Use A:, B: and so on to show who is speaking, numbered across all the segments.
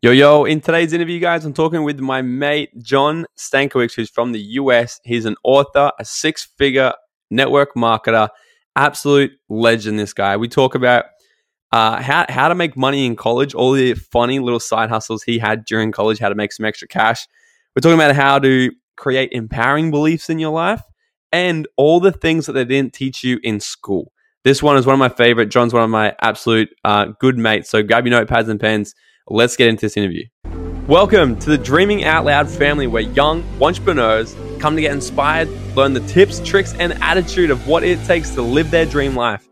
A: Yo, yo, in today's interview, guys, I'm talking with my mate, John Stankiewicz, who's from the US. He's an author, a six figure network marketer, absolute legend, this guy. We talk about uh, how, how to make money in college, all the funny little side hustles he had during college, how to make some extra cash. We're talking about how to create empowering beliefs in your life and all the things that they didn't teach you in school. This one is one of my favorite. John's one of my absolute uh, good mates. So grab your notepads and pens let's get into this interview. Welcome to the Dreaming Out Loud family, where young entrepreneurs come to get inspired, learn the tips, tricks, and attitude of what it takes to live their dream life.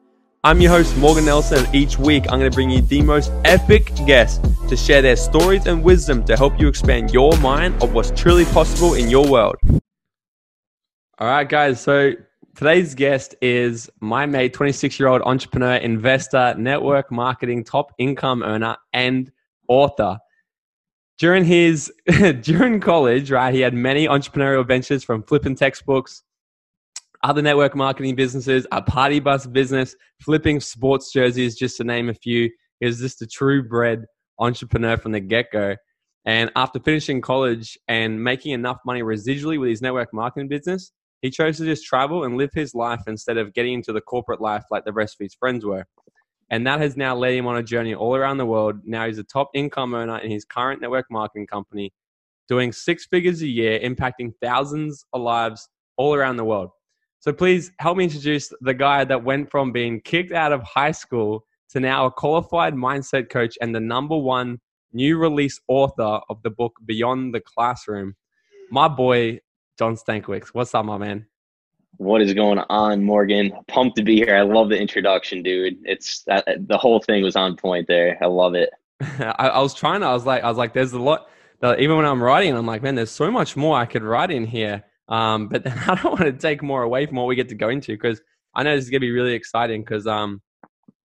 A: I'm your host, Morgan Nelson, and each week I'm going to bring you the most epic guests to share their stories and wisdom to help you expand your mind of what's truly possible in your world. All right, guys. So today's guest is my mate, 26 year old entrepreneur, investor, network marketing, top income earner, and author. During his during college, right, he had many entrepreneurial ventures from flipping textbooks, other network marketing businesses, a party bus business, flipping sports jerseys, just to name a few. He was just a true bred entrepreneur from the get go. And after finishing college and making enough money residually with his network marketing business, he chose to just travel and live his life instead of getting into the corporate life like the rest of his friends were. And that has now led him on a journey all around the world. Now he's a top income earner in his current network marketing company, doing six figures a year, impacting thousands of lives all around the world. So please help me introduce the guy that went from being kicked out of high school to now a qualified mindset coach and the number one new release author of the book Beyond the Classroom, my boy, John Stankiewicz. What's up, my man?
B: What is going on, Morgan? Pumped to be here. I love the introduction, dude. It's that the whole thing was on point there. I love it.
A: I, I, was trying to. I was like, I was like, there's a lot. That even when I'm writing, I'm like, man, there's so much more I could write in here. Um, but then I don't want to take more away from what we get to go into because I know this is gonna be really exciting. Because um,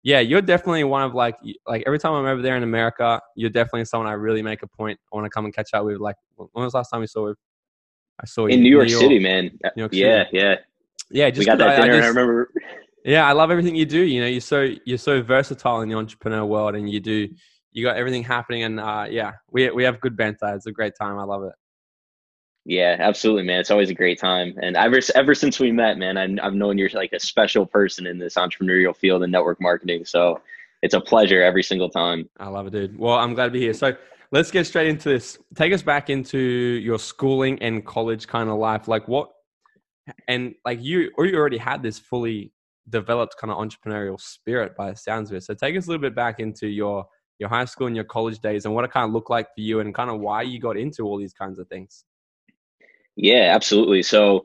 A: yeah, you're definitely one of like like every time I'm over there in America, you're definitely someone I really make a point. I want to come and catch up with. Like, when was the last time we saw?
B: I saw you in New York, New York City, man. New York City. Yeah, yeah
A: yeah, just
B: we got that dinner. I, I, just, I remember.
A: Yeah, I love everything you do. You know, you're so you're so versatile in the entrepreneur world, and you do you got everything happening. And uh, yeah, we we have good banter. It's a great time. I love it.
B: Yeah, absolutely, man. It's always a great time. And ever ever since we met, man, I, I've known you're like a special person in this entrepreneurial field and network marketing. So it's a pleasure every single time.
A: I love it, dude. Well, I'm glad to be here. So let's get straight into this. Take us back into your schooling and college kind of life. Like, what and like you or you already had this fully developed kind of entrepreneurial spirit by the sounds of it. So take us a little bit back into your your high school and your college days and what it kind of looked like for you and kind of why you got into all these kinds of things.
B: Yeah, absolutely. So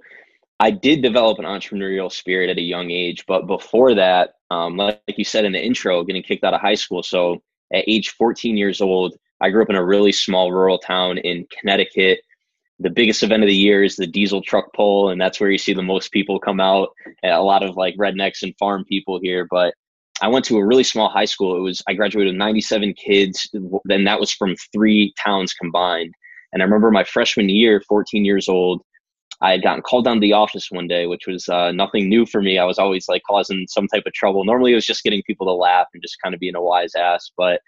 B: I did develop an entrepreneurial spirit at a young age, but before that, um, like, like you said in the intro, getting kicked out of high school. So at age 14 years old, I grew up in a really small rural town in Connecticut the biggest event of the year is the diesel truck pull, and that's where you see the most people come out. A lot of like rednecks and farm people here. But I went to a really small high school. It was I graduated with 97 kids. Then that was from three towns combined. And I remember my freshman year, 14 years old, I had gotten called down to the office one day, which was uh, nothing new for me. I was always like causing some type of trouble. Normally, it was just getting people to laugh and just kind of being a wise ass. But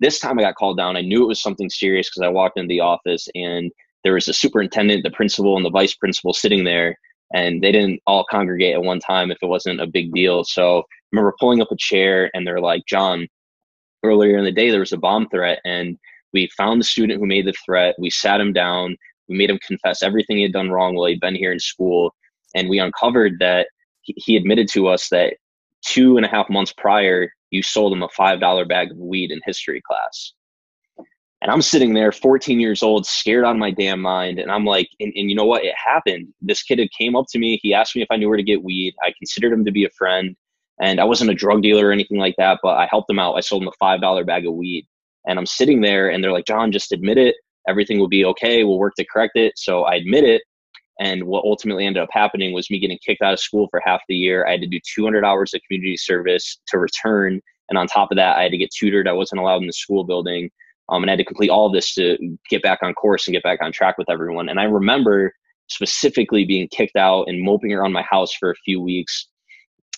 B: this time I got called down. I knew it was something serious because I walked into the office and there was a superintendent, the principal, and the vice principal sitting there, and they didn't all congregate at one time if it wasn't a big deal. So I remember pulling up a chair, and they're like, John, earlier in the day there was a bomb threat, and we found the student who made the threat. We sat him down. We made him confess everything he had done wrong while he'd been here in school, and we uncovered that he admitted to us that two and a half months prior, you sold him a five dollar bag of weed in history class. And I'm sitting there, 14 years old, scared on my damn mind. And I'm like, and, and you know what? It happened. This kid had came up to me. He asked me if I knew where to get weed. I considered him to be a friend. And I wasn't a drug dealer or anything like that, but I helped him out. I sold him a $5 bag of weed. And I'm sitting there and they're like, John, just admit it. Everything will be okay. We'll work to correct it. So I admit it. And what ultimately ended up happening was me getting kicked out of school for half the year. I had to do 200 hours of community service to return. And on top of that, I had to get tutored. I wasn't allowed in the school building. Um, and I had to complete all of this to get back on course and get back on track with everyone. And I remember specifically being kicked out and moping around my house for a few weeks.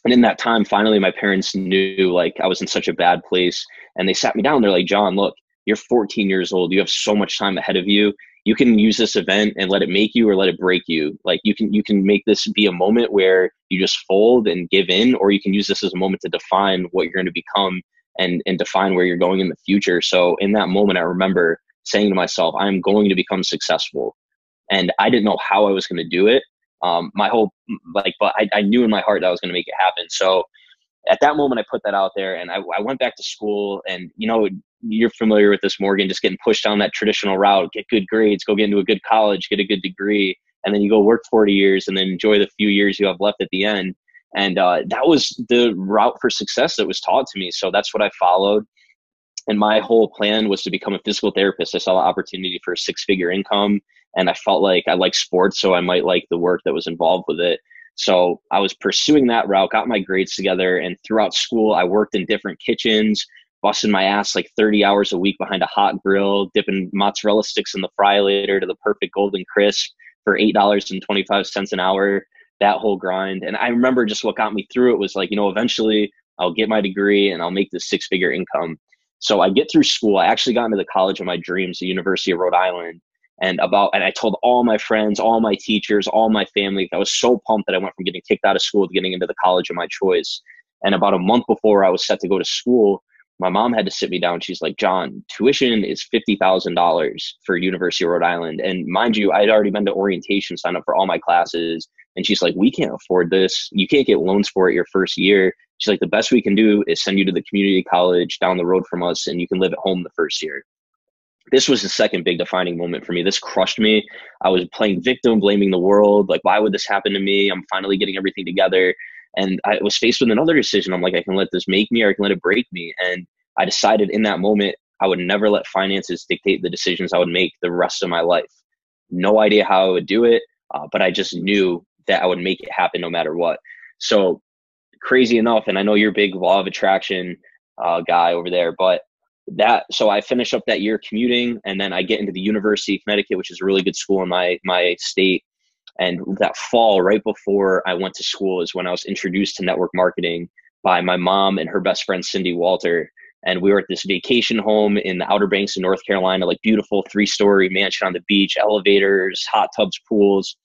B: And in that time, finally, my parents knew like I was in such a bad place. And they sat me down. They're like, John, look, you're 14 years old. You have so much time ahead of you. You can use this event and let it make you or let it break you. Like you can you can make this be a moment where you just fold and give in, or you can use this as a moment to define what you're going to become and and define where you're going in the future. So in that moment, I remember saying to myself, I'm going to become successful. And I didn't know how I was going to do it. Um, my whole like, but I, I knew in my heart that I was going to make it happen. So at that moment, I put that out there, and I, I went back to school. And you know, you're familiar with this, Morgan, just getting pushed down that traditional route, get good grades, go get into a good college, get a good degree, and then you go work 40 years and then enjoy the few years you have left at the end. And uh, that was the route for success that was taught to me. So that's what I followed. And my whole plan was to become a physical therapist. I saw the opportunity for a six figure income, and I felt like I like sports, so I might like the work that was involved with it. So I was pursuing that route, got my grades together, and throughout school, I worked in different kitchens, busting my ass like 30 hours a week behind a hot grill, dipping mozzarella sticks in the fryolator to the perfect golden crisp for $8.25 an hour, that whole grind. And I remember just what got me through it was like, you know, eventually I'll get my degree and I'll make this six figure income. So I get through school. I actually got into the college of my dreams, the University of Rhode Island. And about and I told all my friends, all my teachers, all my family. I was so pumped that I went from getting kicked out of school to getting into the college of my choice. And about a month before I was set to go to school, my mom had to sit me down. She's like, John, tuition is fifty thousand dollars for University of Rhode Island. And mind you, I'd already been to orientation, signed up for all my classes. And she's like, We can't afford this. You can't get loans for it your first year. She's like, The best we can do is send you to the community college down the road from us and you can live at home the first year. This was the second big defining moment for me. This crushed me. I was playing victim, blaming the world. Like, why would this happen to me? I'm finally getting everything together. And I was faced with another decision. I'm like, I can let this make me or I can let it break me. And I decided in that moment, I would never let finances dictate the decisions I would make the rest of my life. No idea how I would do it, uh, but I just knew that I would make it happen no matter what. So crazy enough, and I know you're a big law of attraction uh, guy over there, but that so I finish up that year commuting, and then I get into the University of Connecticut, which is a really good school in my my state. And that fall, right before I went to school, is when I was introduced to network marketing by my mom and her best friend Cindy Walter. And we were at this vacation home in the Outer Banks of North Carolina, like beautiful three story mansion on the beach, elevators, hot tubs, pools.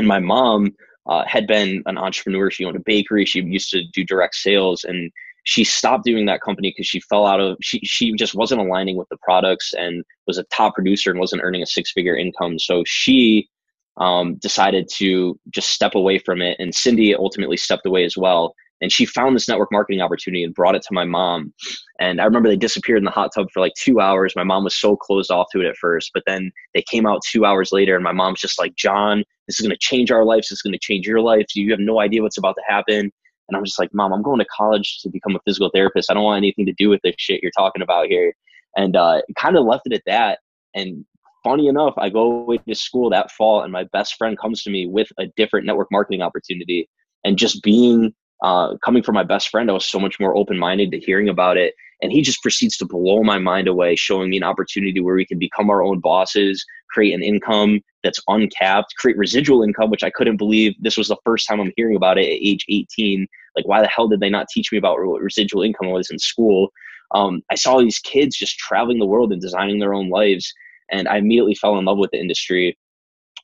B: And my mom uh, had been an entrepreneur. She owned a bakery. She used to do direct sales, and she stopped doing that company because she fell out of. She she just wasn't aligning with the products and was a top producer and wasn't earning a six figure income. So she um, decided to just step away from it, and Cindy ultimately stepped away as well and she found this network marketing opportunity and brought it to my mom. And i remember they disappeared in the hot tub for like two hours. My mom was so closed off to it at first but then they came out two hours later and my mom's just like john this is going to change our lives. This is going to change your life. You have no idea what's about to happen. And i'm just like mom i'm going to college to become a physical therapist. I don't want anything to do with this shit you're talking about here. And uh, kind of left it at that. And funny enough i go away to school that fall and my best friend comes to me with a different network marketing opportunity. And just being uh, coming from my best friend, I was so much more open minded to hearing about it. And he just proceeds to blow my mind away, showing me an opportunity where we can become our own bosses, create an income that's uncapped, create residual income, which I couldn't believe this was the first time I'm hearing about it at age 18. Like, why the hell did they not teach me about what residual income was in school? Um, I saw these kids just traveling the world and designing their own lives. And I immediately fell in love with the industry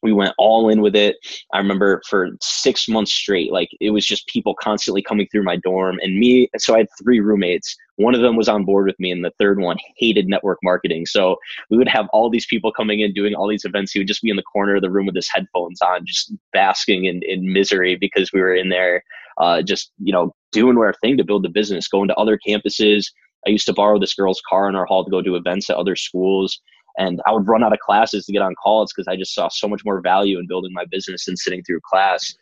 B: we went all in with it. I remember for six months straight, like it was just people constantly coming through my dorm and me. So I had three roommates. One of them was on board with me, and the third one hated network marketing. So we would have all these people coming in doing all these events. He would just be in the corner of the room with his headphones on, just basking in, in misery because we were in there, uh, just, you know, doing our thing to build the business, going to other campuses. I used to borrow this girl's car in our hall to go do events at other schools and I would run out of classes to get on calls because I just saw so much more value in building my business than sitting through class.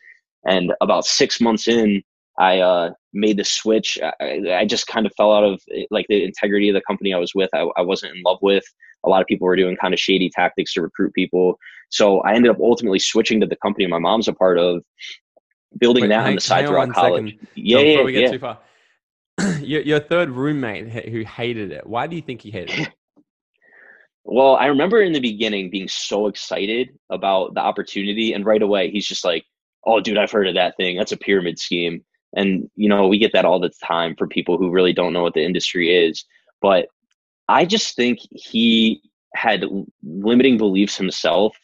B: And about six months in, I uh, made the switch. I, I, just kind of fell out of like the integrity of the company I was with. I, I wasn't in love with. A lot of people were doing kind of shady tactics to recruit people. So I ended up ultimately switching to the company my mom's a part of, building Wait, that hang, on the side throughout college. Second. Yeah, yeah, before we get yeah. too far.
A: your, your third roommate who hated it. Why do you think he hated it?
B: Well, I remember in the beginning being so excited about the opportunity, and right away he's just like, "Oh, dude, I've heard of that thing. That's a pyramid scheme." And you know, we get that all the time for people who really don't know what the industry is. But I just think he had limiting beliefs himself,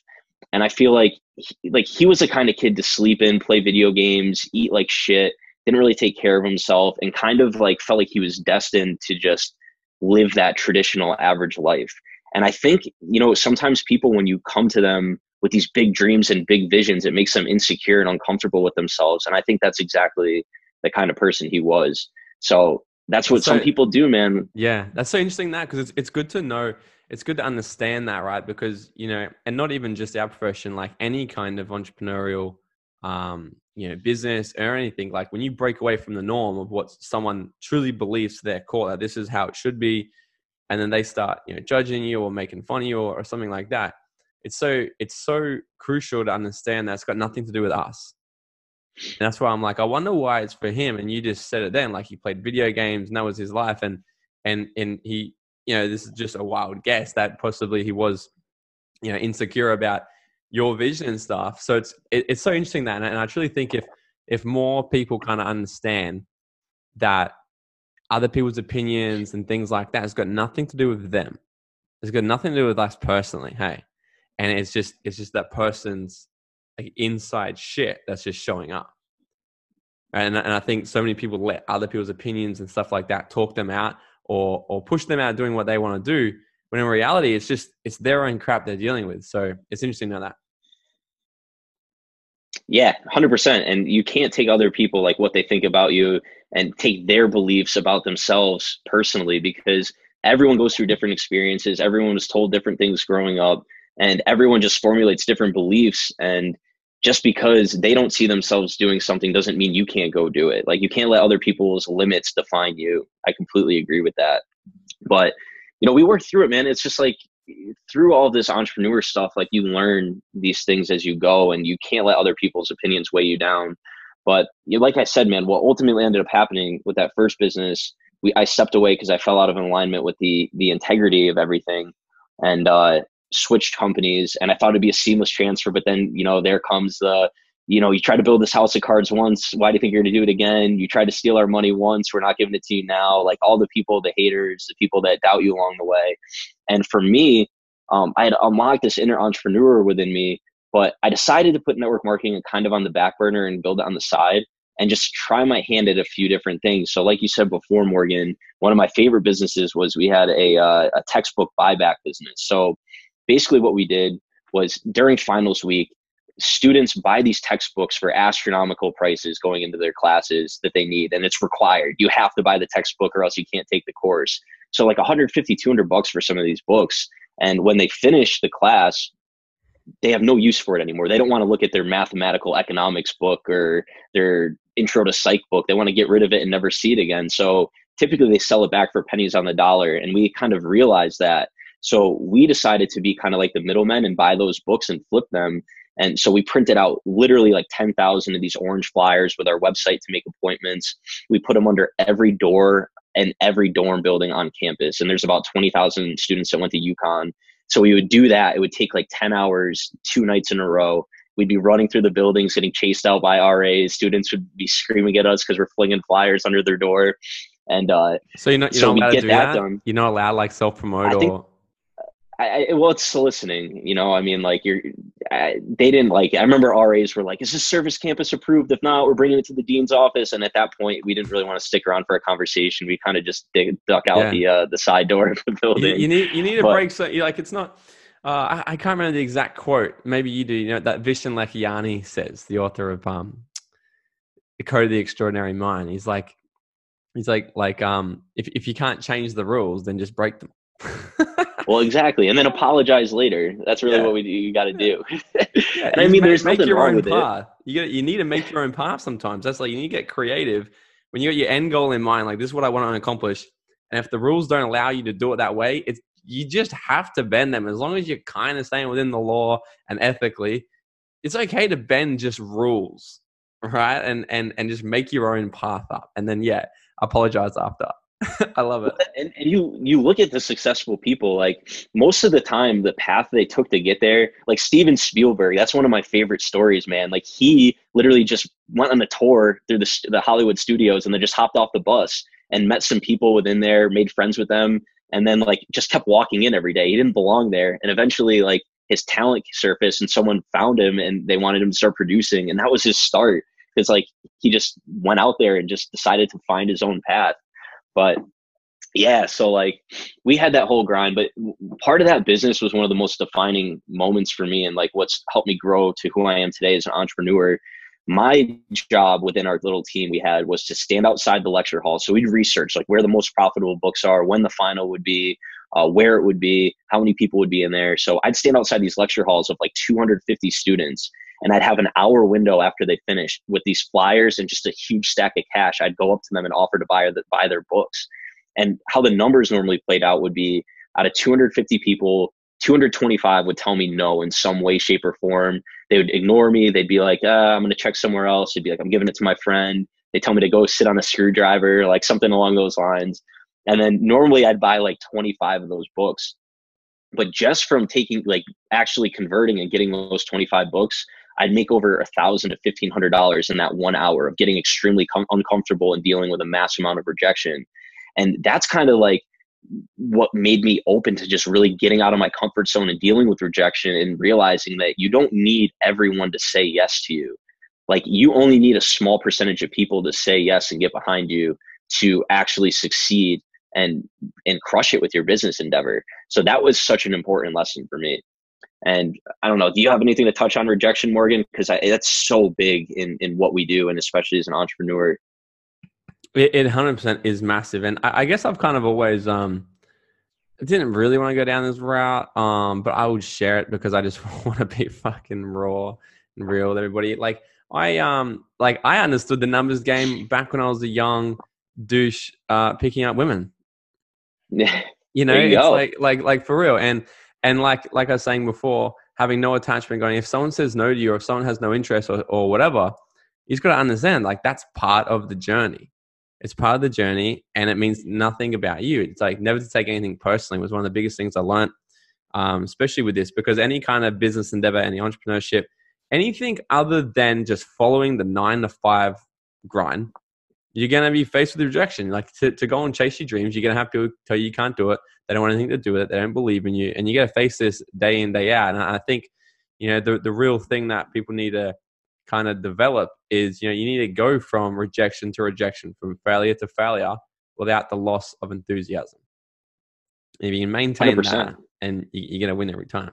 B: and I feel like he, like he was the kind of kid to sleep in, play video games, eat like shit, didn't really take care of himself, and kind of like felt like he was destined to just live that traditional average life. And I think you know sometimes people when you come to them with these big dreams and big visions, it makes them insecure and uncomfortable with themselves. And I think that's exactly the kind of person he was. So that's what so, some people do, man.
A: Yeah, that's so interesting that because it's it's good to know, it's good to understand that, right? Because you know, and not even just our profession, like any kind of entrepreneurial, um, you know, business or anything. Like when you break away from the norm of what someone truly believes to their core that this is how it should be, and then they start, you know, judging you or making fun of you or, or something like that. It's so it's so crucial to understand that it's got nothing to do with us and that's why I'm like, I wonder why it's for him. And you just said it then, like he played video games and that was his life. And and and he, you know, this is just a wild guess that possibly he was, you know, insecure about your vision and stuff. So it's it, it's so interesting that, and I truly think if if more people kind of understand that other people's opinions and things like that has got nothing to do with them. It's got nothing to do with us personally. Hey, and it's just it's just that person's like inside shit that's just showing up. And and I think so many people let other people's opinions and stuff like that talk them out or or push them out doing what they want to do. When in reality, it's just it's their own crap they're dealing with. So it's interesting to know that.
B: Yeah, hundred percent. And you can't take other people like what they think about you and take their beliefs about themselves personally because everyone goes through different experiences. Everyone was told different things growing up, and everyone just formulates different beliefs. And just because they don't see themselves doing something doesn't mean you can't go do it. Like you can't let other people's limits define you. I completely agree with that. But you know, we work through it, man. It's just like through all this entrepreneur stuff, like you learn these things as you go, and you can't let other people's opinions weigh you down. But you know, like I said, man, what ultimately ended up happening with that first business, we I stepped away because I fell out of alignment with the the integrity of everything, and uh, switched companies and I thought it'd be a seamless transfer, but then, you know, there comes the, you know, you try to build this house of cards once. Why do you think you're going to do it again? You tried to steal our money once. We're not giving it to you now. Like all the people, the haters, the people that doubt you along the way. And for me, um, I had unlocked this inner entrepreneur within me, but I decided to put network marketing kind of on the back burner and build it on the side and just try my hand at a few different things. So, like you said before, Morgan, one of my favorite businesses was we had a, uh, a textbook buyback business. So, basically what we did was during finals week students buy these textbooks for astronomical prices going into their classes that they need and it's required. You have to buy the textbook or else you can't take the course. So like 150 200 bucks for some of these books and when they finish the class they have no use for it anymore. They don't want to look at their mathematical economics book or their intro to psych book. They want to get rid of it and never see it again. So typically they sell it back for pennies on the dollar and we kind of realized that. So we decided to be kind of like the middlemen and buy those books and flip them. And so we printed out literally like 10,000 of these orange flyers with our website to make appointments. We put them under every door and every dorm building on campus. And there's about 20,000 students that went to UConn. So we would do that. It would take like 10 hours, two nights in a row. We'd be running through the buildings, getting chased out by RAs. Students would be screaming at us because we're flinging flyers under their door. And uh,
A: so you're not, you're so not allowed to do that, that done. You're not allowed like self promote or
B: I, well, it's soliciting, you know. I mean, like you're, I, they didn't like. It. I remember RAs were like, "Is this service campus approved? If not, we're bringing it to the dean's office." And at that point, we didn't really want to stick around for a conversation. We kind of just dig, duck out yeah. the uh, the side door of the building.
A: You, you need you need a but, break. So like, it's not. Uh, I, I, can't remember the exact quote. Maybe you do. You know that Vishen Lakhiani says, the author of um, the Code of the Extraordinary Mind. He's like, he's like, like um, if if you can't change the rules, then just break them.
B: well, exactly, and then apologize later. That's really yeah. what we you got to do. yeah, I mean, there's
A: make
B: nothing wrong with
A: path. it. You got you need to make your own path. Sometimes that's like you need to get creative when you got your end goal in mind. Like this is what I want to accomplish, and if the rules don't allow you to do it that way, it's you just have to bend them. As long as you're kind of staying within the law and ethically, it's okay to bend just rules, right? And and and just make your own path up, and then yeah, apologize after. I love it.
B: And, and, you you look at the successful people, like most of the time, the path they took to get there, like Steven Spielberg, that's one of my favorite stories, man. Like he literally just went on a tour through the, the Hollywood studios and then just hopped off the bus and met some people within there, made friends with them, and then like just kept walking in every day. He didn't belong there. And eventually like his talent surfaced and someone found him and they wanted him to start producing. And that was his start. Because like he just went out there and just decided to find his own path. But yeah, so like we had that whole grind, but part of that business was one of the most defining moments for me and like what's helped me grow to who I am today as an entrepreneur my job within our little team we had was to stand outside the lecture hall. So we'd research like where the most profitable books are, when the final would be, uh, where it would be, how many people would be in there. So I'd stand outside these lecture halls of like 250 students, and I'd have an hour window after they finished with these flyers and just a huge stack of cash. I'd go up to them and offer to buy buy their books. And how the numbers normally played out would be out of 250 people, 225 would tell me no in some way, shape, or form. They would ignore me. They'd be like, uh, I'm going to check somewhere else. They'd be like, I'm giving it to my friend. They tell me to go sit on a screwdriver, like something along those lines. And then normally I'd buy like 25 of those books. But just from taking, like actually converting and getting those 25 books, I'd make over a thousand to fifteen hundred dollars in that one hour of getting extremely com- uncomfortable and dealing with a mass amount of rejection. And that's kind of like what made me open to just really getting out of my comfort zone and dealing with rejection and realizing that you don't need everyone to say yes to you. Like you only need a small percentage of people to say yes and get behind you to actually succeed and and crush it with your business endeavor. So that was such an important lesson for me. And I don't know, do you have anything to touch on rejection, Morgan? Because that's so big in in what we do, and especially as an entrepreneur.
A: It, it 100% is massive. And I, I, guess I've kind of always, um, didn't really want to go down this route, um, but I would share it because I just want to be fucking raw and real with everybody. Like, I, um, like, I understood the numbers game back when I was a young douche, uh, picking up women. Yeah, you know, you it's go. like, like, like for real. And, and like, like I was saying before, having no attachment going, if someone says no to you or if someone has no interest or, or whatever, you've got to understand like that's part of the journey it's part of the journey and it means nothing about you. It's like never to take anything personally was one of the biggest things I learned, um, especially with this, because any kind of business endeavor, any entrepreneurship, anything other than just following the nine to five grind, you're going to be faced with rejection. Like to, to go and chase your dreams, you're going to have people tell you you can't do it. They don't want anything to do with it. They don't believe in you. And you got to face this day in, day out. And I think, you know, the, the real thing that people need to kind of develop is you know you need to go from rejection to rejection from failure to failure without the loss of enthusiasm if you can maintain 100%. that and you're going to win every time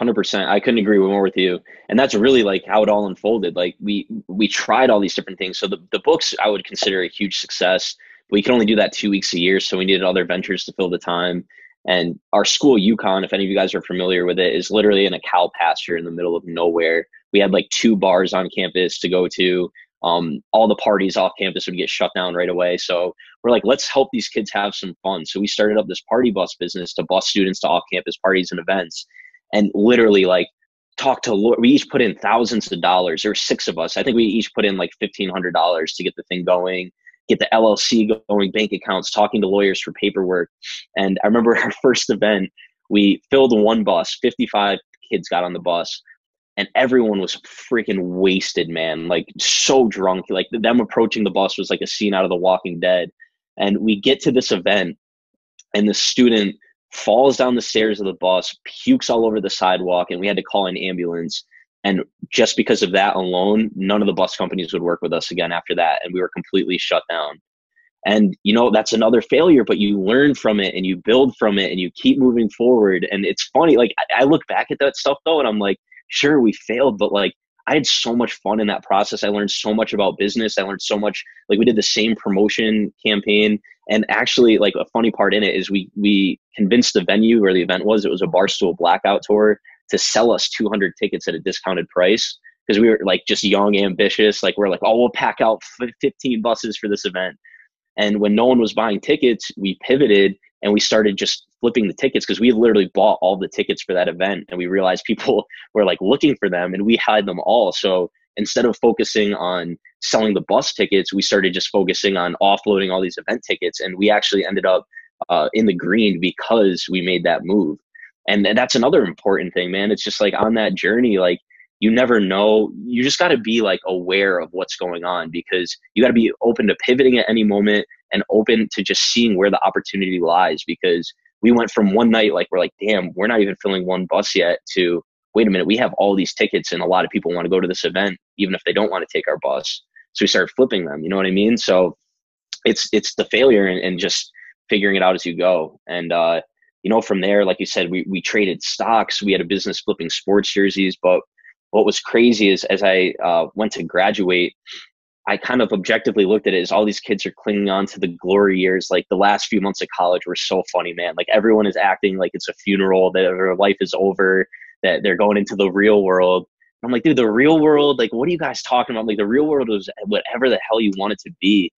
B: 100% i couldn't agree more with you and that's really like how it all unfolded like we we tried all these different things so the, the books i would consider a huge success we can only do that two weeks a year so we needed other ventures to fill the time and our school UConn if any of you guys are familiar with it is literally in a cow pasture in the middle of nowhere we had like two bars on campus to go to. Um, all the parties off campus would get shut down right away. So we're like, let's help these kids have some fun. So we started up this party bus business to bus students to off campus parties and events. And literally, like, talk to we each put in thousands of dollars. There were six of us. I think we each put in like fifteen hundred dollars to get the thing going, get the LLC going, bank accounts, talking to lawyers for paperwork. And I remember our first event, we filled one bus. Fifty five kids got on the bus and everyone was freaking wasted, man. Like so drunk. Like them approaching the bus was like a scene out of The Walking Dead. And we get to this event, and the student falls down the stairs of the bus, pukes all over the sidewalk, and we had to call an ambulance. And just because of that alone, none of the bus companies would work with us again after that, and we were completely shut down. And you know that's another failure, but you learn from it and you build from it and you keep moving forward. And it's funny, like I look back at that stuff though, and I'm like, sure we failed but like I had so much fun in that process. I learned so much about business. I learned so much. Like we did the same promotion campaign, and actually, like a funny part in it is we we convinced the venue where the event was. It was a barstool blackout tour to sell us 200 tickets at a discounted price because we were like just young, ambitious. Like we're like, oh, we'll pack out 15 buses for this event. And when no one was buying tickets, we pivoted and we started just flipping the tickets because we literally bought all the tickets for that event and we realized people were like looking for them and we had them all. So instead of focusing on selling the bus tickets we started just focusing on offloading all these event tickets and we actually ended up uh, in the green because we made that move. And, and that's another important thing man. It's just like on that journey like you never know. You just got to be like aware of what's going on because you got to be open to pivoting at any moment and open to just seeing where the opportunity lies because we went from one night like we're like damn we're not even filling one bus yet to wait a minute we have all these tickets and a lot of people want to go to this event even if they don't want to take our bus. So we started flipping them you know what i mean? So it's it's the failure and, and just figuring it out as you go. And uh you know from there like you said we, we traded stocks we had a business flipping sports jerseys but what was crazy is as i uh, went to graduate I kind of objectively looked at it as all these kids are clinging on to the glory years. Like the last few months of college were so funny, man. Like everyone is acting like it's a funeral, that their life is over, that they're going into the real world. I'm like, dude, the real world, like, what are you guys talking about? Like, the real world is whatever the hell you want it to be.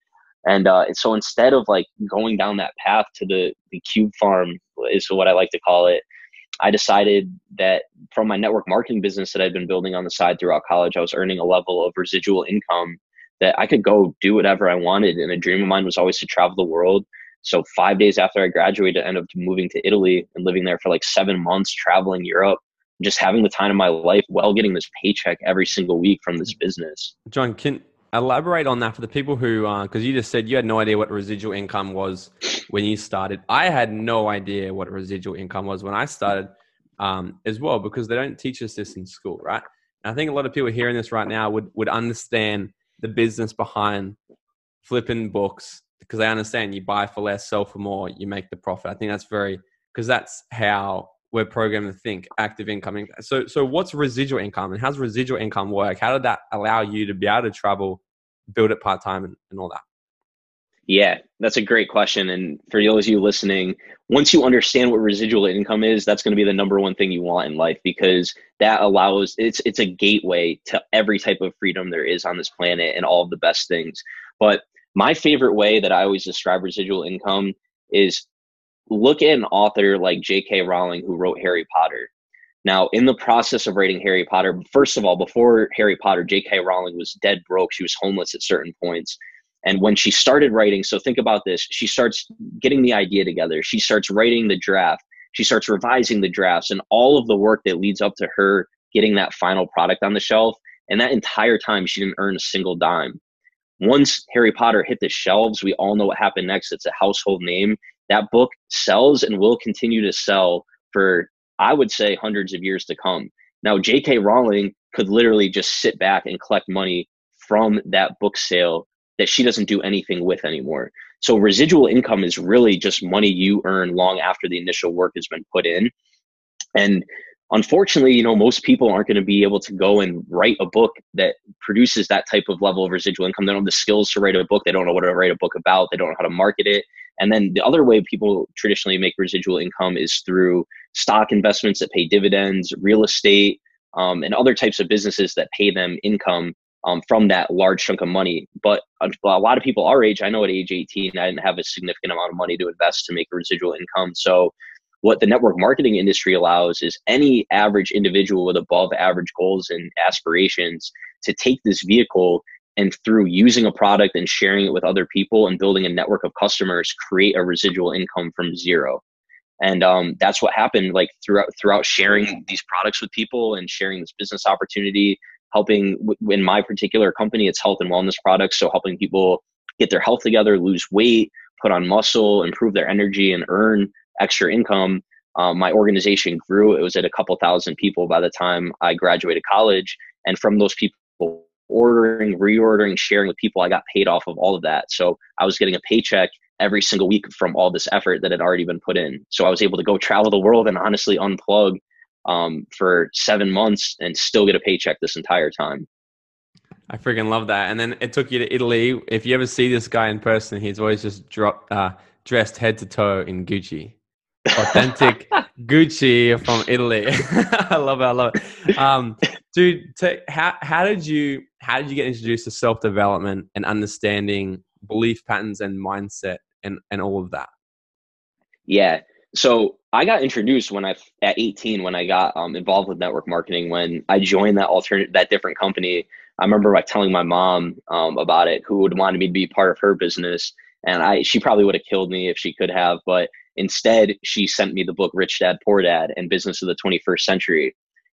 B: And uh, so instead of like going down that path to the, the cube farm, is what I like to call it, I decided that from my network marketing business that I'd been building on the side throughout college, I was earning a level of residual income that I could go do whatever I wanted. And a dream of mine was always to travel the world. So five days after I graduated, I ended up moving to Italy and living there for like seven months, traveling Europe, just having the time of my life while getting this paycheck every single week from this business.
A: John, can elaborate on that for the people who, because uh, you just said you had no idea what residual income was when you started. I had no idea what residual income was when I started um, as well, because they don't teach us this in school, right? And I think a lot of people hearing this right now would would understand the business behind flipping books because I understand you buy for less, sell for more, you make the profit. I think that's very because that's how we're programmed to think active income. So, so what's residual income and how's residual income work? How did that allow you to be able to travel, build it part time, and, and all that?
B: Yeah, that's a great question. And for those of you listening, once you understand what residual income is, that's going to be the number one thing you want in life because that allows it's it's a gateway to every type of freedom there is on this planet and all of the best things. But my favorite way that I always describe residual income is look at an author like J.K. Rowling who wrote Harry Potter. Now, in the process of writing Harry Potter, first of all, before Harry Potter, J.K. Rowling was dead broke. She was homeless at certain points. And when she started writing, so think about this, she starts getting the idea together. She starts writing the draft. She starts revising the drafts and all of the work that leads up to her getting that final product on the shelf. And that entire time, she didn't earn a single dime. Once Harry Potter hit the shelves, we all know what happened next. It's a household name. That book sells and will continue to sell for, I would say, hundreds of years to come. Now, J.K. Rowling could literally just sit back and collect money from that book sale that she doesn't do anything with anymore. So residual income is really just money you earn long after the initial work has been put in. And unfortunately, you know, most people aren't going to be able to go and write a book that produces that type of level of residual income. They don't have the skills to write a book. They don't know what to write a book about. They don't know how to market it. And then the other way people traditionally make residual income is through stock investments that pay dividends, real estate, um, and other types of businesses that pay them income um, from that large chunk of money. But a lot of people our age, I know at age 18, I didn't have a significant amount of money to invest to make a residual income. So what the network marketing industry allows is any average individual with above average goals and aspirations to take this vehicle and through using a product and sharing it with other people and building a network of customers create a residual income from zero and um, that's what happened like throughout throughout sharing these products with people and sharing this business opportunity helping in my particular company it's health and wellness products. So helping people get their health together lose weight put on muscle improve their energy and earn extra income. Um, my organization grew. It was at a couple thousand people by the time i graduated college. And from those people ordering reordering sharing with people i got paid off of all of that. So i was getting a paycheck every single week from all this effort that had already been put in. So i was able to go travel the world and honestly unplug um, for seven months and still get a paycheck this entire time.
A: I freaking love that. And then it took you to Italy. If you ever see this guy in person, he's always just dropped, uh, dressed head to toe in Gucci, authentic Gucci from Italy. I love it. I love it. Um, dude, t- how how did you how did you get introduced to self development and understanding belief patterns and mindset and and all of that?
B: Yeah. So I got introduced when I at 18 when I got um, involved with network marketing when I joined that alternate that different company. I remember like telling my mom um, about it, who would wanted me to be part of her business, and I she probably would have killed me if she could have, but instead she sent me the book Rich Dad Poor Dad and Business of the 21st Century.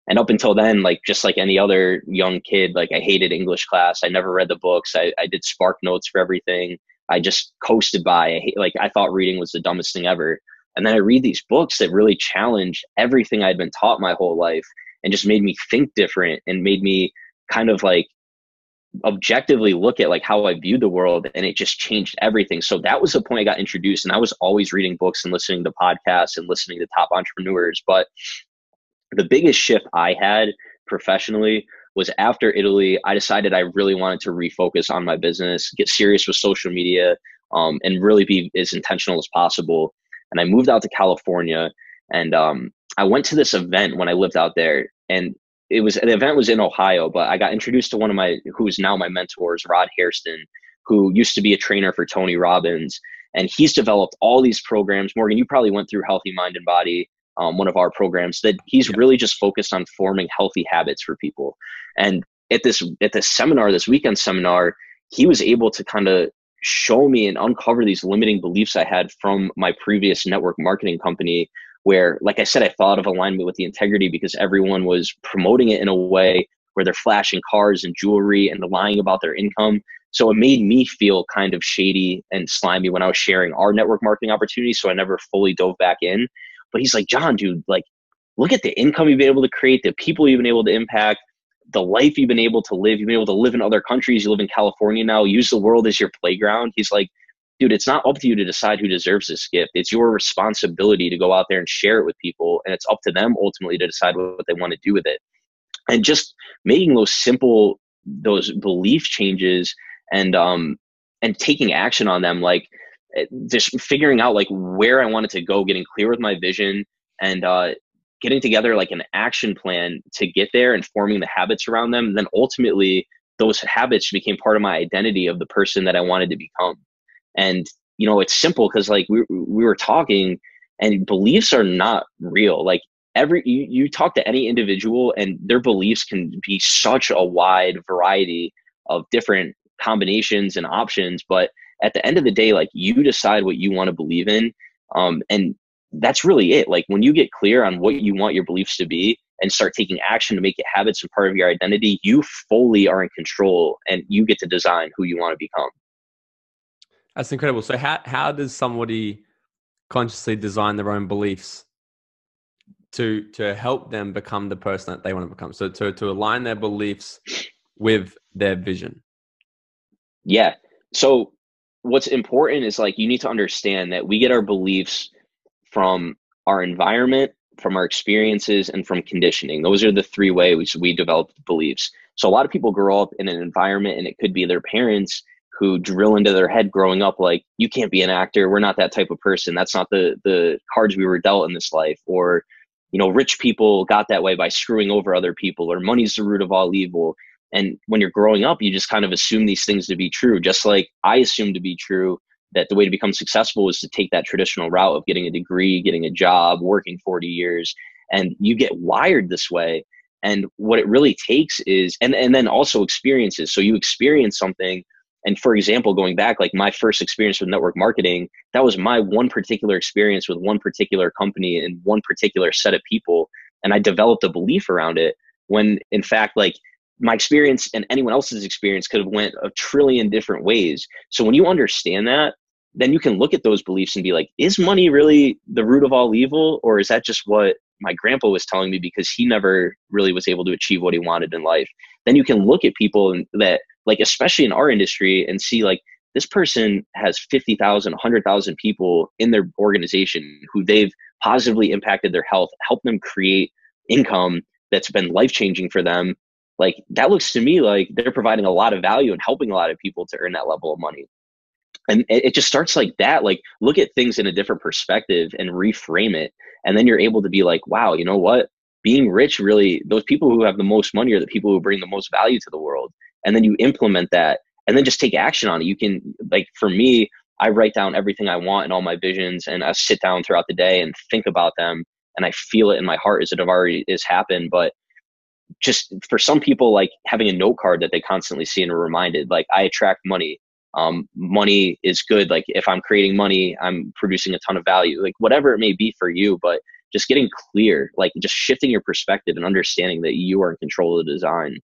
B: And up until then, like just like any other young kid, like I hated English class. I never read the books. I, I did Spark Notes for everything. I just coasted by. I, like I thought reading was the dumbest thing ever. And then I read these books that really challenge everything I'd been taught my whole life and just made me think different and made me kind of like objectively look at like how I viewed the world and it just changed everything. So that was the point I got introduced and I was always reading books and listening to podcasts and listening to top entrepreneurs. But the biggest shift I had professionally was after Italy, I decided I really wanted to refocus on my business, get serious with social media, um, and really be as intentional as possible. And I moved out to California and um, I went to this event when I lived out there. And it was the event was in Ohio, but I got introduced to one of my who's now my mentors, Rod Hairston, who used to be a trainer for Tony Robbins, and he's developed all these programs. Morgan, you probably went through Healthy Mind and Body, um, one of our programs. That he's yeah. really just focused on forming healthy habits for people. And at this at this seminar, this weekend seminar, he was able to kind of show me and uncover these limiting beliefs I had from my previous network marketing company where, like I said, I thought of alignment with the integrity because everyone was promoting it in a way where they're flashing cars and jewelry and lying about their income. So it made me feel kind of shady and slimy when I was sharing our network marketing opportunities. So I never fully dove back in. But he's like, John, dude, like, look at the income you've been able to create, the people you've been able to impact, the life you've been able to live. You've been able to live in other countries. You live in California now. Use the world as your playground. He's like, dude, it's not up to you to decide who deserves this gift. It's your responsibility to go out there and share it with people. And it's up to them ultimately to decide what they want to do with it. And just making those simple, those belief changes and, um, and taking action on them, like eh, just figuring out like where I wanted to go, getting clear with my vision and, uh, getting together like an action plan to get there and forming the habits around them. Then ultimately those habits became part of my identity of the person that I wanted to become. And you know, it's simple because like we we were talking, and beliefs are not real. Like every you, you talk to any individual, and their beliefs can be such a wide variety of different combinations and options. But at the end of the day, like you decide what you want to believe in, um, and that's really it. Like when you get clear on what you want your beliefs to be and start taking action to make it habits and part of your identity, you fully are in control and you get to design who you want to become.
A: That's incredible. So how how does somebody consciously design their own beliefs to to help them become the person that they want to become? So to to align their beliefs with their vision.
B: Yeah. So what's important is like you need to understand that we get our beliefs from our environment, from our experiences, and from conditioning. Those are the three ways we develop beliefs. So a lot of people grow up in an environment and it could be their parents who drill into their head growing up like you can't be an actor we're not that type of person that's not the the cards we were dealt in this life or you know rich people got that way by screwing over other people or money's the root of all evil and when you're growing up you just kind of assume these things to be true just like i assume to be true that the way to become successful is to take that traditional route of getting a degree getting a job working 40 years and you get wired this way and what it really takes is and and then also experiences so you experience something and for example, going back, like my first experience with network marketing, that was my one particular experience with one particular company and one particular set of people. And I developed a belief around it when in fact, like my experience and anyone else's experience could have went a trillion different ways. So when you understand that, then you can look at those beliefs and be like, is money really the root of all evil? Or is that just what my grandpa was telling me because he never really was able to achieve what he wanted in life? Then you can look at people that like especially in our industry and see like this person has 50,000, 100,000 people in their organization who they've positively impacted their health, helped them create income that's been life changing for them. Like that looks to me like they're providing a lot of value and helping a lot of people to earn that level of money. And it just starts like that. Like look at things in a different perspective and reframe it. And then you're able to be like, wow, you know what? Being rich really, those people who have the most money are the people who bring the most value to the world and then you implement that and then just take action on it you can like for me i write down everything i want and all my visions and i sit down throughout the day and think about them and i feel it in my heart as it have already is happened but just for some people like having a note card that they constantly see and are reminded like i attract money um, money is good like if i'm creating money i'm producing a ton of value like whatever it may be for you but just getting clear like just shifting your perspective and understanding that you are in control of the design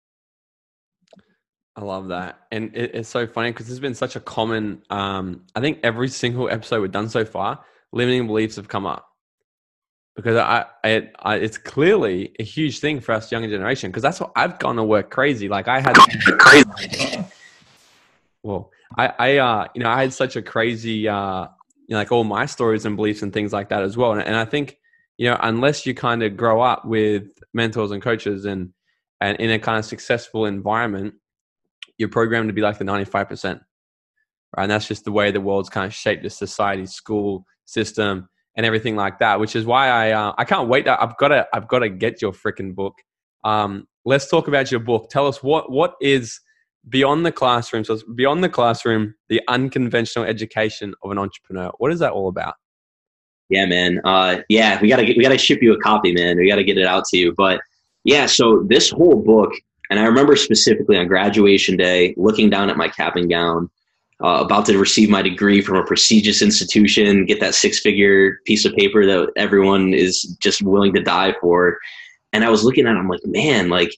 A: I love that, and it, it's so funny because there's been such a common. Um, I think every single episode we've done so far, limiting beliefs have come up because I, I, I it's clearly a huge thing for us younger generation because that's what I've gone to work crazy. Like I had crazy. Well, I, I, uh, you know, I had such a crazy, uh, you know, like all my stories and beliefs and things like that as well. And, and I think, you know, unless you kind of grow up with mentors and coaches and and in a kind of successful environment, you're programmed to be like the 95%. Right? And that's just the way the world's kind of shaped the society, school system, and everything like that. Which is why I uh, I can't wait. I've got to I've got to get your freaking book. Um, let's talk about your book. Tell us what what is beyond the classroom. So it's beyond the classroom, the unconventional education of an entrepreneur. What is that all about?
B: Yeah, man. Uh, yeah, we gotta get, we gotta ship you a copy, man. We gotta get it out to you. But yeah, so this whole book, and I remember specifically on graduation day, looking down at my cap and gown, uh, about to receive my degree from a prestigious institution, get that six figure piece of paper that everyone is just willing to die for. And I was looking at it, I'm like, man, like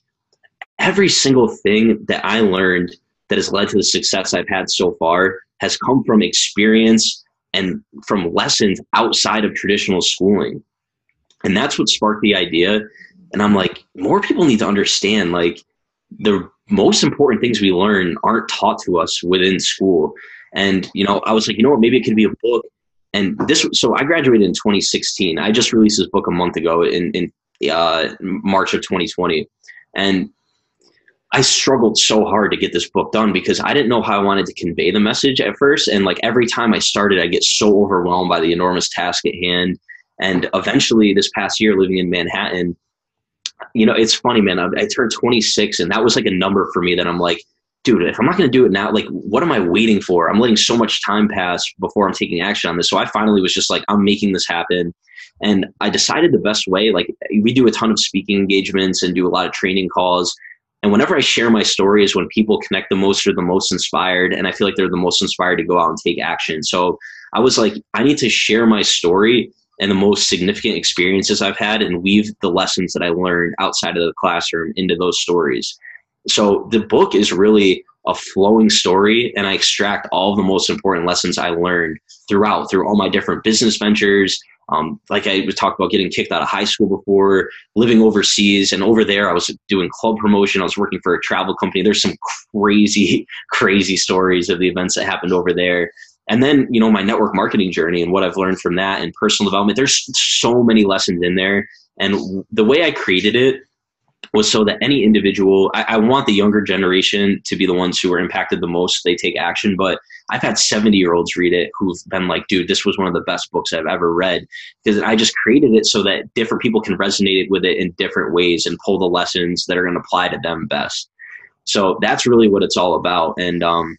B: every single thing that I learned that has led to the success I've had so far has come from experience and from lessons outside of traditional schooling. And that's what sparked the idea. And I'm like, more people need to understand like the most important things we learn aren't taught to us within school. And, you know, I was like, you know what, maybe it could be a book. And this, so I graduated in 2016. I just released this book a month ago in, in uh, March of 2020. And I struggled so hard to get this book done because I didn't know how I wanted to convey the message at first. And like every time I started, I get so overwhelmed by the enormous task at hand. And eventually, this past year, living in Manhattan, you know, it's funny, man. I, I turned 26, and that was like a number for me that I'm like, dude, if I'm not going to do it now, like, what am I waiting for? I'm letting so much time pass before I'm taking action on this. So I finally was just like, I'm making this happen. And I decided the best way, like, we do a ton of speaking engagements and do a lot of training calls. And whenever I share my story is when people connect the most or the most inspired. And I feel like they're the most inspired to go out and take action. So I was like, I need to share my story and the most significant experiences I've had and weave the lessons that I learned outside of the classroom into those stories. So the book is really a flowing story and I extract all the most important lessons I learned throughout through all my different business ventures, um, like I was talked about getting kicked out of high school before, living overseas, and over there I was doing club promotion. I was working for a travel company. There's some crazy, crazy stories of the events that happened over there. And then, you know, my network marketing journey and what I've learned from that and personal development. There's so many lessons in there. And the way I created it was so that any individual, I, I, want the younger generation to be the ones who are impacted the most. They take action, but I've had 70 year olds read it who've been like, dude, this was one of the best books I've ever read. Because I just created it so that different people can resonate with it in different ways and pull the lessons that are going to apply to them best. So that's really what it's all about. And, um,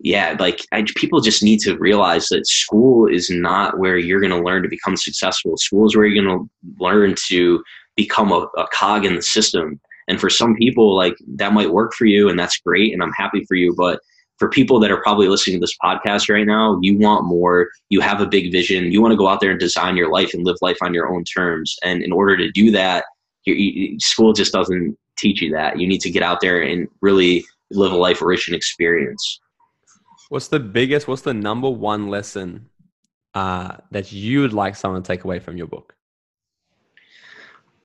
B: yeah, like I, people just need to realize that school is not where you're going to learn to become successful. School is where you're going to learn to become a, a cog in the system. And for some people, like that might work for you, and that's great, and I'm happy for you. But for people that are probably listening to this podcast right now, you want more, you have a big vision, you want to go out there and design your life and live life on your own terms. And in order to do that, you, school just doesn't teach you that. You need to get out there and really live a life rich in experience.
A: What's the biggest, what's the number one lesson uh, that you would like someone to take away from your book?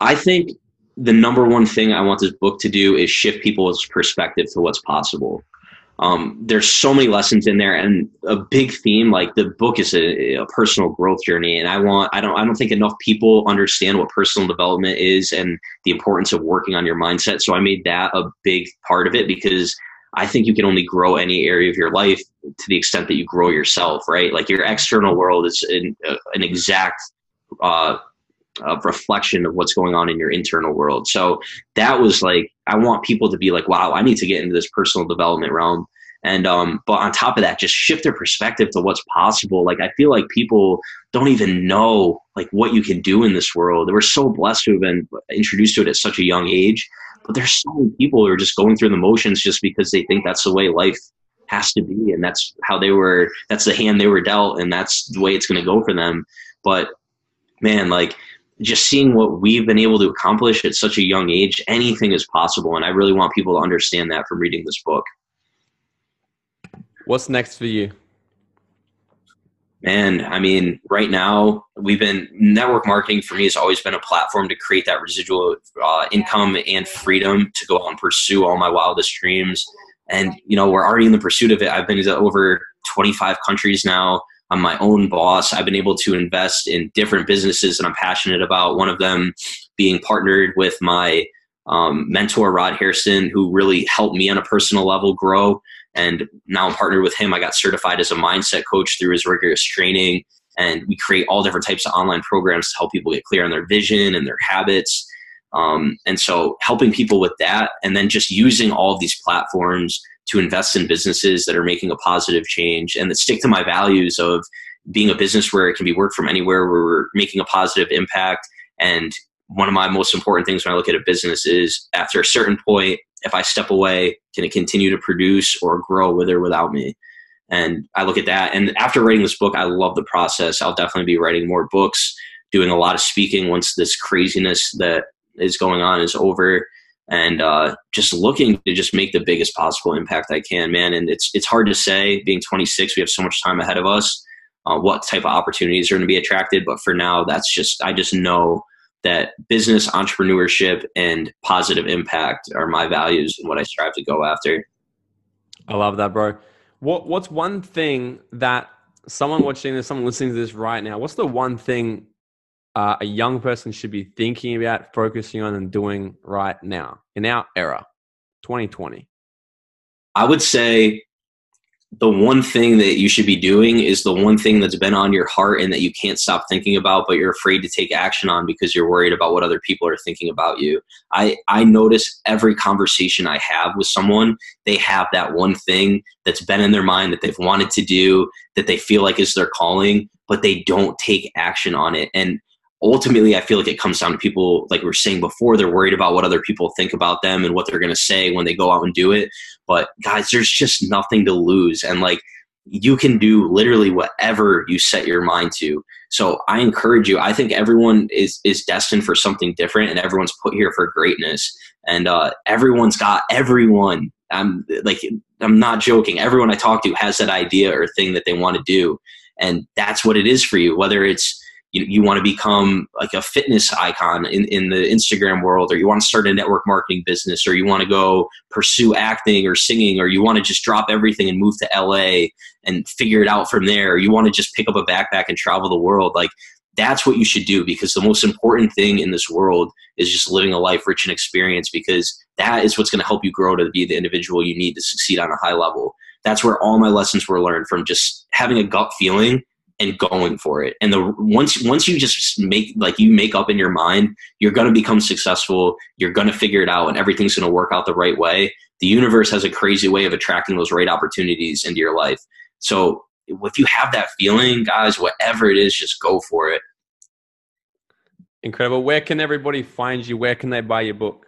B: I think the number one thing I want this book to do is shift people's perspective to what's possible. Um, there's so many lessons in there, and a big theme. Like the book is a, a, personal growth journey, and I want. I don't. I don't think enough people understand what personal development is and the importance of working on your mindset. So I made that a big part of it because I think you can only grow any area of your life to the extent that you grow yourself. Right, like your external world is an, an exact uh, a reflection of what's going on in your internal world. So that was like, I want people to be like, wow, I need to get into this personal development realm. And, um, but on top of that, just shift their perspective to what's possible. Like, I feel like people don't even know like what you can do in this world. Were so blessed to have been introduced to it at such a young age, but there's so many people who are just going through the motions just because they think that's the way life has to be. And that's how they were, that's the hand they were dealt. And that's the way it's going to go for them. But man, like, just seeing what we've been able to accomplish at such a young age, anything is possible. And I really want people to understand that from reading this book.
A: What's next for you?
B: Man, I mean, right now we've been network marketing for me has always been a platform to create that residual uh, income and freedom to go out and pursue all my wildest dreams. And you know, we're already in the pursuit of it. I've been to over 25 countries now. I'm my own boss. I've been able to invest in different businesses that I'm passionate about. One of them being partnered with my um, mentor, Rod Hairston, who really helped me on a personal level grow. And now I'm partnered with him. I got certified as a mindset coach through his rigorous training. And we create all different types of online programs to help people get clear on their vision and their habits. Um, and so helping people with that and then just using all of these platforms to invest in businesses that are making a positive change and that stick to my values of being a business where it can be worked from anywhere, where we're making a positive impact. And one of my most important things when I look at a business is after a certain point, if I step away, can it continue to produce or grow with or without me? And I look at that. And after writing this book, I love the process. I'll definitely be writing more books, doing a lot of speaking once this craziness that is going on is over and uh, just looking to just make the biggest possible impact I can, man. And it's it's hard to say. Being 26, we have so much time ahead of us. Uh, what type of opportunities are going to be attracted? But for now, that's just I just know that business, entrepreneurship, and positive impact are my values and what I strive to go after.
A: I love that, bro. What What's one thing that someone watching this, someone listening to this right now, what's the one thing uh, a young person should be thinking about, focusing on, and doing right now in our era, 2020?
B: I would say the one thing that you should be doing is the one thing that's been on your heart and that you can't stop thinking about but you're afraid to take action on because you're worried about what other people are thinking about you i i notice every conversation i have with someone they have that one thing that's been in their mind that they've wanted to do that they feel like is their calling but they don't take action on it and ultimately i feel like it comes down to people like we were saying before they're worried about what other people think about them and what they're going to say when they go out and do it. But guys there's just nothing to lose. And like you can do literally whatever you set your mind to. So i encourage you i think everyone is is destined for something different and everyone's put here for greatness. And uh, everyone's got everyone. I'm like i'm not joking. Everyone i talk to has that idea or thing that they want to do. And that's what it is for you whether it's you, you want to become like a fitness icon in, in the Instagram world, or you want to start a network marketing business, or you want to go pursue acting or singing, or you want to just drop everything and move to LA and figure it out from there, or you want to just pick up a backpack and travel the world. Like that's what you should do because the most important thing in this world is just living a life rich in experience because that is what's going to help you grow to be the individual you need to succeed on a high level. That's where all my lessons were learned from just having a gut feeling and going for it. And the once once you just make like you make up in your mind, you're going to become successful. You're going to figure it out, and everything's going to work out the right way. The universe has a crazy way of attracting those right opportunities into your life. So if you have that feeling, guys, whatever it is, just go for it.
A: Incredible. Where can everybody find you? Where can they buy your book?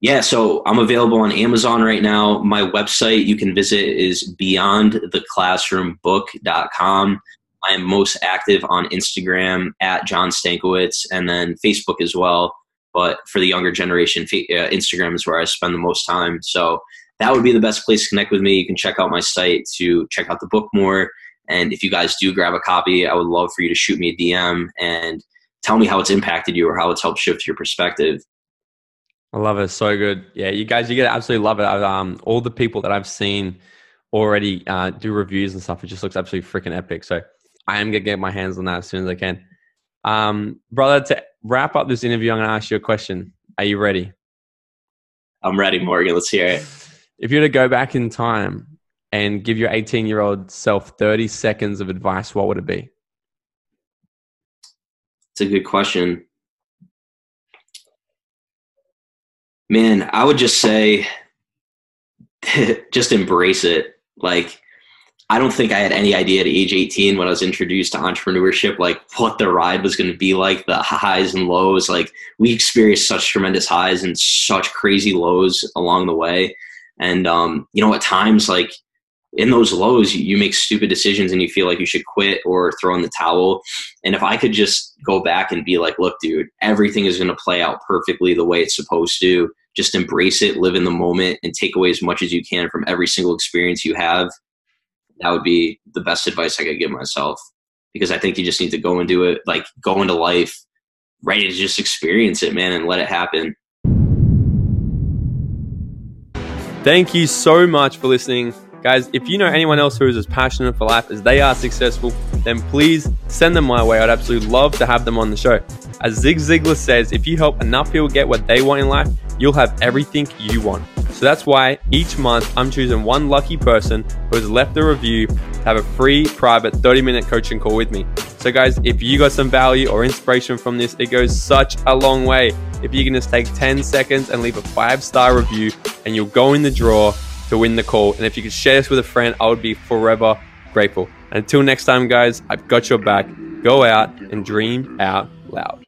B: Yeah, so I'm available on Amazon right now. My website you can visit is beyondtheclassroombook.com. I am most active on Instagram at John Stankiewicz and then Facebook as well. But for the younger generation, uh, Instagram is where I spend the most time. So that would be the best place to connect with me. You can check out my site to check out the book more. And if you guys do grab a copy, I would love for you to shoot me a DM and tell me how it's impacted you or how it's helped shift your perspective.
A: I love it. So good. Yeah, you guys, you're going to absolutely love it. Um, all the people that I've seen already uh, do reviews and stuff, it just looks absolutely freaking epic. So I am gonna get my hands on that as soon as I can. Um, brother, to wrap up this interview, I'm gonna ask you a question. Are you ready?
B: I'm ready, Morgan. Let's hear it.
A: If you were to go back in time and give your 18 year old self 30 seconds of advice, what would it be?
B: It's a good question. Man, I would just say just embrace it. Like I don't think I had any idea at age 18 when I was introduced to entrepreneurship, like what the ride was going to be like, the highs and lows. Like we experienced such tremendous highs and such crazy lows along the way. And, um, you know, at times, like in those lows, you make stupid decisions and you feel like you should quit or throw in the towel. And if I could just go back and be like, look, dude, everything is going to play out perfectly the way it's supposed to. Just embrace it, live in the moment, and take away as much as you can from every single experience you have that would be the best advice I could give myself because I think you just need to go and do it, like go into life ready to just experience it, man, and let it happen.
A: Thank you so much for listening. Guys, if you know anyone else who is as passionate for life as they are successful, then please send them my way. I'd absolutely love to have them on the show. As Zig Ziglar says, if you help enough people get what they want in life, you'll have everything you want. So that's why each month I'm choosing one lucky person who has left a review to have a free private 30 minute coaching call with me. So, guys, if you got some value or inspiration from this, it goes such a long way. If you can just take 10 seconds and leave a five star review, and you'll go in the draw to win the call. And if you could share this with a friend, I would be forever grateful. And until next time, guys, I've got your back. Go out and dream out loud.